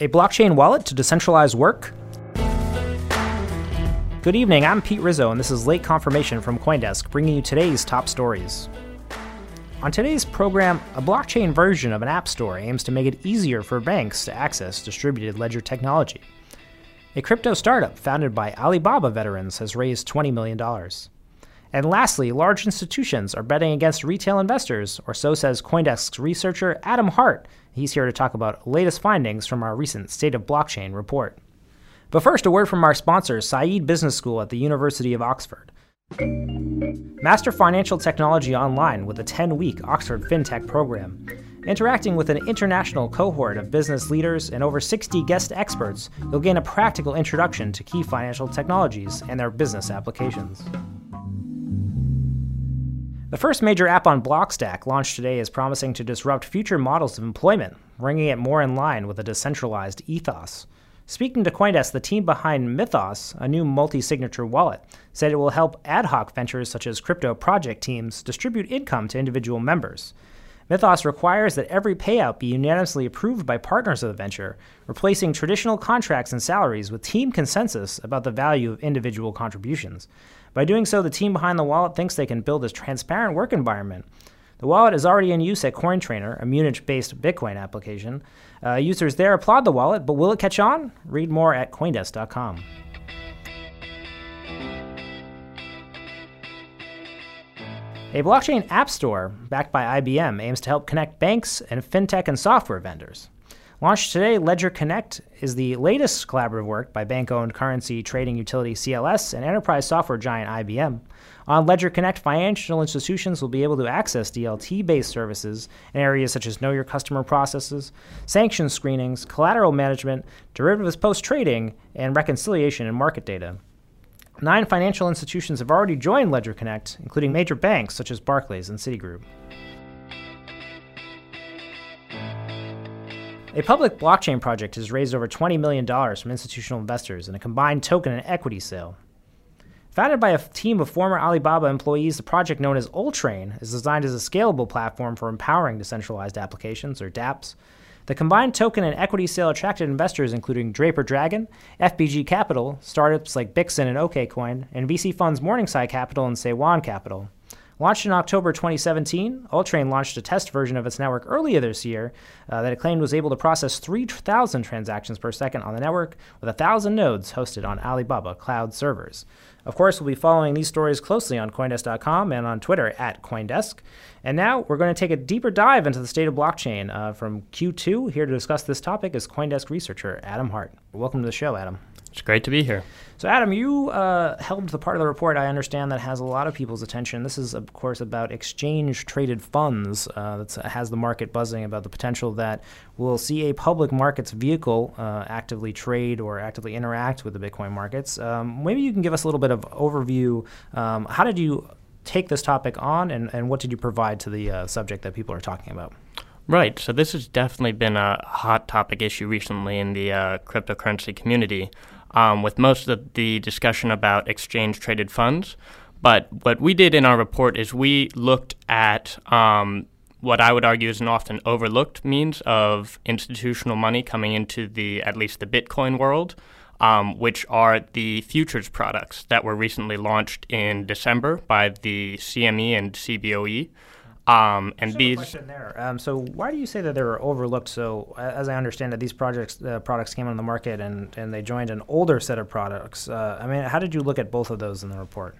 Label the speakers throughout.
Speaker 1: A blockchain wallet to decentralize work? Good evening, I'm Pete Rizzo, and this is Late Confirmation from Coindesk, bringing you today's top stories. On today's program, a blockchain version of an app store aims to make it easier for banks to access distributed ledger technology. A crypto startup founded by Alibaba veterans has raised $20 million. And lastly, large institutions are betting against retail investors, or so says Coindesk's researcher Adam Hart. He's here to talk about latest findings from our recent State of Blockchain report. But first, a word from our sponsor, Said Business School at the University of Oxford. Master Financial Technology Online with a 10 week Oxford FinTech program. Interacting with an international cohort of business leaders and over 60 guest experts, you'll gain a practical introduction to key financial technologies and their business applications. The first major app on Blockstack launched today is promising to disrupt future models of employment, bringing it more in line with a decentralized ethos. Speaking to Coindesk, the team behind Mythos, a new multi signature wallet, said it will help ad hoc ventures such as crypto project teams distribute income to individual members. Mythos requires that every payout be unanimously approved by partners of the venture, replacing traditional contracts and salaries with team consensus about the value of individual contributions. By doing so, the team behind the wallet thinks they can build a transparent work environment the wallet is already in use at CoinTrainer, a Munich based Bitcoin application. Uh, users there applaud the wallet, but will it catch on? Read more at Coindesk.com. A blockchain app store backed by IBM aims to help connect banks and fintech and software vendors. Launched today, Ledger Connect is the latest collaborative work by bank owned currency trading utility CLS and enterprise software giant IBM. On Ledger Connect, financial institutions will be able to access DLT based services in areas such as know your customer processes, sanction screenings, collateral management, derivatives post trading, and reconciliation and market data. Nine financial institutions have already joined Ledger Connect, including major banks such as Barclays and Citigroup. A public blockchain project has raised over $20 million from institutional investors in a combined token and equity sale. Founded by a team of former Alibaba employees, the project known as Ultrain is designed as a scalable platform for empowering decentralized applications, or dApps. The combined token and equity sale attracted investors including Draper Dragon, FBG Capital, startups like Bixin and OKCoin, and VC funds Morningside Capital and Sewan Capital. Launched in October 2017, Ultrain launched a test version of its network earlier this year uh, that it claimed was able to process 3,000 transactions per second on the network with 1,000 nodes hosted on Alibaba cloud servers. Of course, we'll be following these stories closely on Coindesk.com and on Twitter at Coindesk. And now we're going to take a deeper dive into the state of blockchain. Uh, from Q2, here to discuss this topic is Coindesk researcher Adam Hart. Welcome to the show, Adam.
Speaker 2: It's great to be here.
Speaker 1: So, Adam, you uh, held the part of the report I understand that has a lot of people's attention. This is, of course, about exchange traded funds uh, that has the market buzzing about the potential that we'll see a public markets vehicle uh, actively trade or actively interact with the Bitcoin markets. Um, maybe you can give us a little bit of overview. Um, how did you take this topic on, and, and what did you provide to the uh, subject that people are talking about?
Speaker 2: Right. So this has definitely been a hot topic issue recently in the uh, cryptocurrency community um, with most of the discussion about exchange traded funds. But what we did in our report is we looked at um, what I would argue is an often overlooked means of institutional money coming into the at least the Bitcoin world, um, which are the futures products that were recently launched in December by the CME and CBOE. Um, and
Speaker 1: So a
Speaker 2: these,
Speaker 1: question there. Um, so why do you say that they were overlooked? So as I understand it, these projects uh, products came on the market and, and they joined an older set of products. Uh, I mean, how did you look at both of those in the report?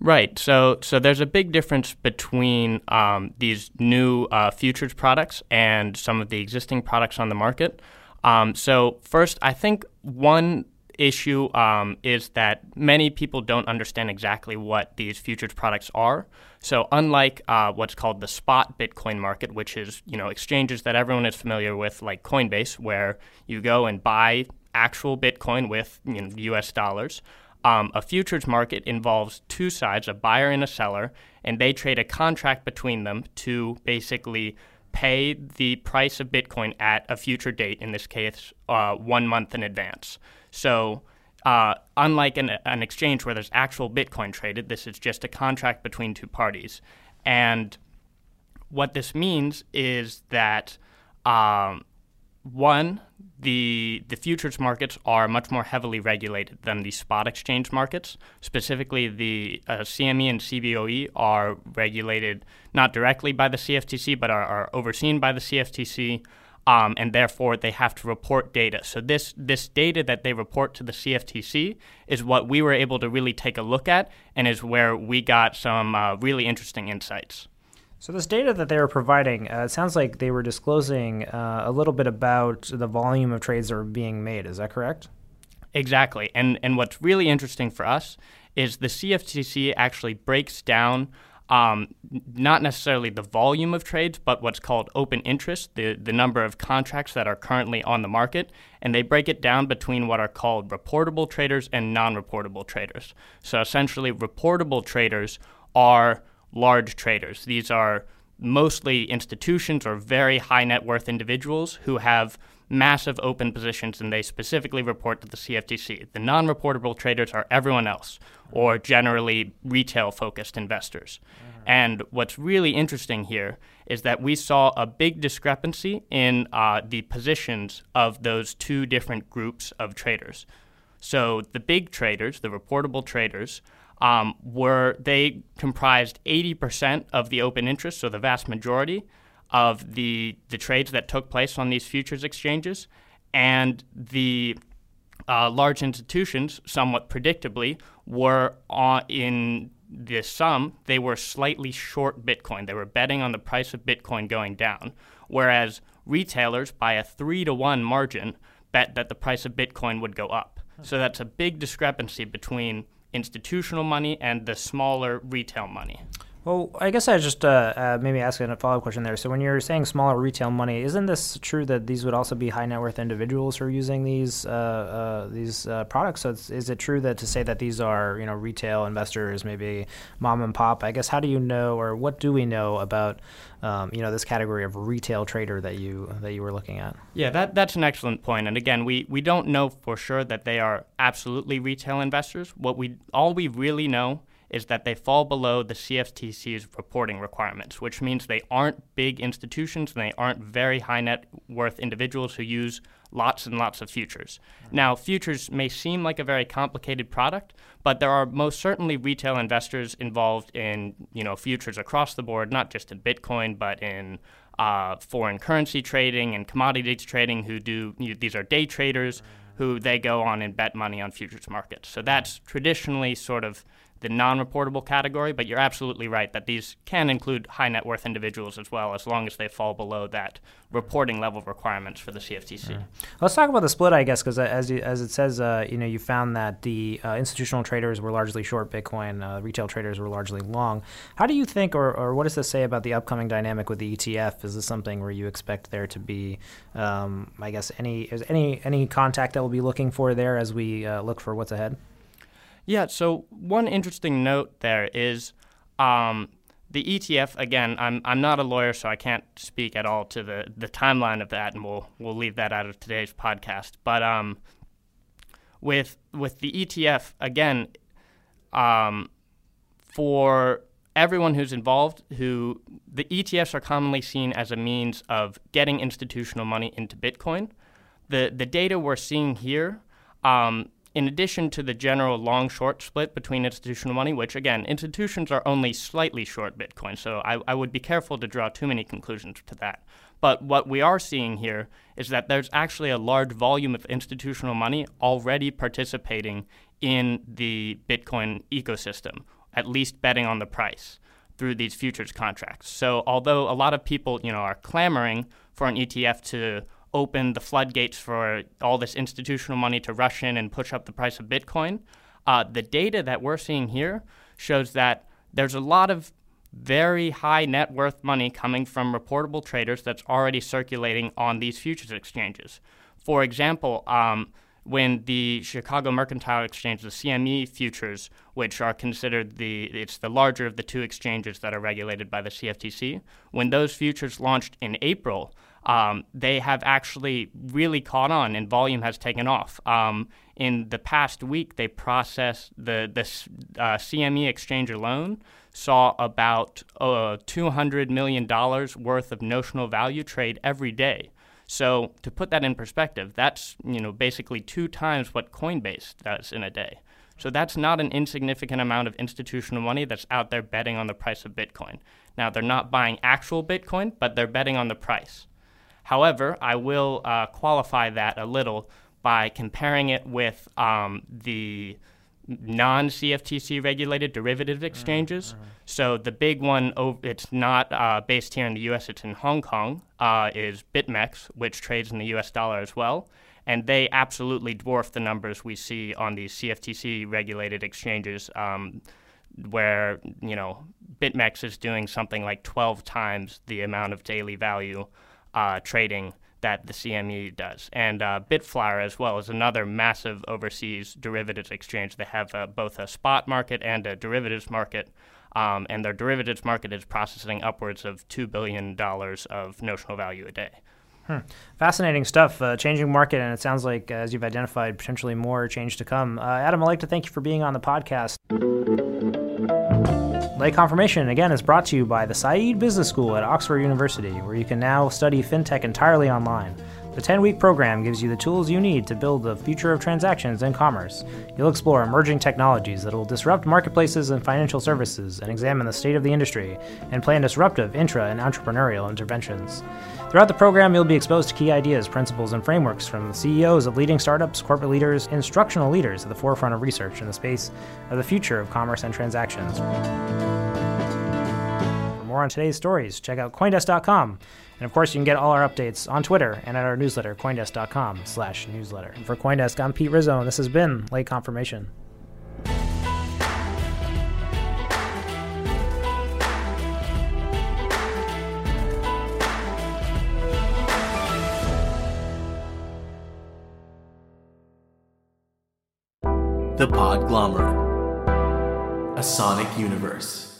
Speaker 2: Right. So, so there's a big difference between um, these new uh, futures products and some of the existing products on the market. Um, so, first, I think one issue um, is that many people don't understand exactly what these futures products are. So, unlike uh, what's called the spot Bitcoin market, which is you know exchanges that everyone is familiar with, like Coinbase, where you go and buy actual Bitcoin with you know, U.S. dollars. Um, a futures market involves two sides, a buyer and a seller, and they trade a contract between them to basically pay the price of Bitcoin at a future date, in this case, uh, one month in advance. So, uh, unlike an, an exchange where there's actual Bitcoin traded, this is just a contract between two parties. And what this means is that um, one, the the futures markets are much more heavily regulated than the spot exchange markets. Specifically, the uh, CME and CBOE are regulated not directly by the CFTC, but are, are overseen by the CFTC, um, and therefore they have to report data. So this this data that they report to the CFTC is what we were able to really take a look at, and is where we got some uh, really interesting insights.
Speaker 1: So this data that they were providing, uh, it sounds like they were disclosing uh, a little bit about the volume of trades that were being made. Is that correct?
Speaker 2: Exactly. And and what's really interesting for us is the CFTC actually breaks down um, not necessarily the volume of trades, but what's called open interest, the, the number of contracts that are currently on the market. And they break it down between what are called reportable traders and non reportable traders. So essentially, reportable traders are large traders. These are mostly institutions or very high net worth individuals who have massive open positions and they specifically report to the CFTC. The non reportable traders are everyone else, or generally retail focused investors. And what's really interesting here is that we saw a big discrepancy in uh, the positions of those two different groups of traders. So the big traders, the reportable traders, um, were they comprised 80% of the open interest, so the vast majority of the the trades that took place on these futures exchanges, and the uh, large institutions, somewhat predictably, were on, in the sum they were slightly short Bitcoin. They were betting on the price of Bitcoin going down, whereas retailers, by a three to one margin, bet that the price of Bitcoin would go up. So that's a big discrepancy between institutional money and the smaller retail money.
Speaker 1: Well, I guess I just uh, uh, maybe ask a follow up question there. So, when you're saying smaller retail money, isn't this true that these would also be high net worth individuals who are using these uh, uh these uh, products? So, is it true that to say that these are you know retail investors, maybe mom and pop? I guess how do you know, or what do we know about um, you know this category of retail trader that you that you were looking at?
Speaker 2: Yeah, that that's an excellent point. And again, we we don't know for sure that they are absolutely retail investors. What we all we really know is that they fall below the CFTC's reporting requirements, which means they aren't big institutions and they aren't very high net worth individuals who use lots and lots of futures. Now, futures may seem like a very complicated product, but there are most certainly retail investors involved in you know futures across the board, not just in Bitcoin, but in uh, foreign currency trading and commodities trading. Who do you, these are day traders who they go on and bet money on futures markets. So that's traditionally sort of the non-reportable category, but you're absolutely right that these can include high net worth individuals as well, as long as they fall below that reporting level requirements for the CFTC.
Speaker 1: Let's talk about the split, I guess, because as you, as it says, uh, you know, you found that the uh, institutional traders were largely short Bitcoin, uh, retail traders were largely long. How do you think, or, or what does this say about the upcoming dynamic with the ETF? Is this something where you expect there to be, um, I guess, any is any any contact that we'll be looking for there as we uh, look for what's ahead?
Speaker 2: Yeah, so one interesting note there is um, the ETF. Again, I'm I'm not a lawyer, so I can't speak at all to the, the timeline of that, and we'll we'll leave that out of today's podcast. But um, with with the ETF, again, um, for everyone who's involved, who the ETFs are commonly seen as a means of getting institutional money into Bitcoin. The the data we're seeing here um, in addition to the general long short split between institutional money, which again, institutions are only slightly short Bitcoin, so I, I, would be careful to draw too many conclusions to that. But what we are seeing here is that there's actually a large volume of institutional money already participating in the Bitcoin ecosystem, at least betting on the price through these futures contracts. So although a lot of people, you know, are clamoring for an ETF to open the floodgates for all this institutional money to rush in and push up the price of Bitcoin. Uh, the data that we're seeing here shows that there's a lot of very high net worth money coming from reportable traders that's already circulating on these futures exchanges. For example, um, when the Chicago Mercantile Exchange, the CME futures, which are considered the it's the larger of the two exchanges that are regulated by the CFTC, when those futures launched in April, um, they have actually really caught on and volume has taken off. Um, in the past week, they processed the, the uh, CME exchange alone saw about uh, $200 million worth of notional value trade every day. So to put that in perspective, that's you know basically two times what Coinbase does in a day. So that's not an insignificant amount of institutional money that's out there betting on the price of Bitcoin. Now they're not buying actual Bitcoin, but they're betting on the price. However, I will uh, qualify that a little by comparing it with um, the non CFTC regulated derivative mm-hmm. exchanges. Mm-hmm. So the big one, it's not uh, based here in the US, it's in Hong Kong, uh, is BitMEX, which trades in the US dollar as well. And they absolutely dwarf the numbers we see on these CFTC regulated exchanges. Um, where you know BitMEX is doing something like 12 times the amount of daily value uh, trading that the CME does. And uh, Bitflyer, as well, is another massive overseas derivatives exchange. They have uh, both a spot market and a derivatives market. Um, and their derivatives market is processing upwards of $2 billion of notional value a day.
Speaker 1: Hmm. Fascinating stuff. Uh, changing market, and it sounds like, as you've identified, potentially more change to come. Uh, Adam, I'd like to thank you for being on the podcast. Late Confirmation, again, is brought to you by the Said Business School at Oxford University, where you can now study fintech entirely online. The 10 week program gives you the tools you need to build the future of transactions and commerce. You'll explore emerging technologies that will disrupt marketplaces and financial services and examine the state of the industry and plan disruptive intra and entrepreneurial interventions. Throughout the program, you'll be exposed to key ideas, principles, and frameworks from the CEOs of leading startups, corporate leaders, instructional leaders at the forefront of research in the space of the future of commerce and transactions. On today's stories, check out Coindesk.com. And of course, you can get all our updates on Twitter and at our newsletter, Coindesk.com slash newsletter. And for Coindesk, I'm Pete Rizzo, and this has been Late Confirmation.
Speaker 3: The Podglomerate, a sonic universe.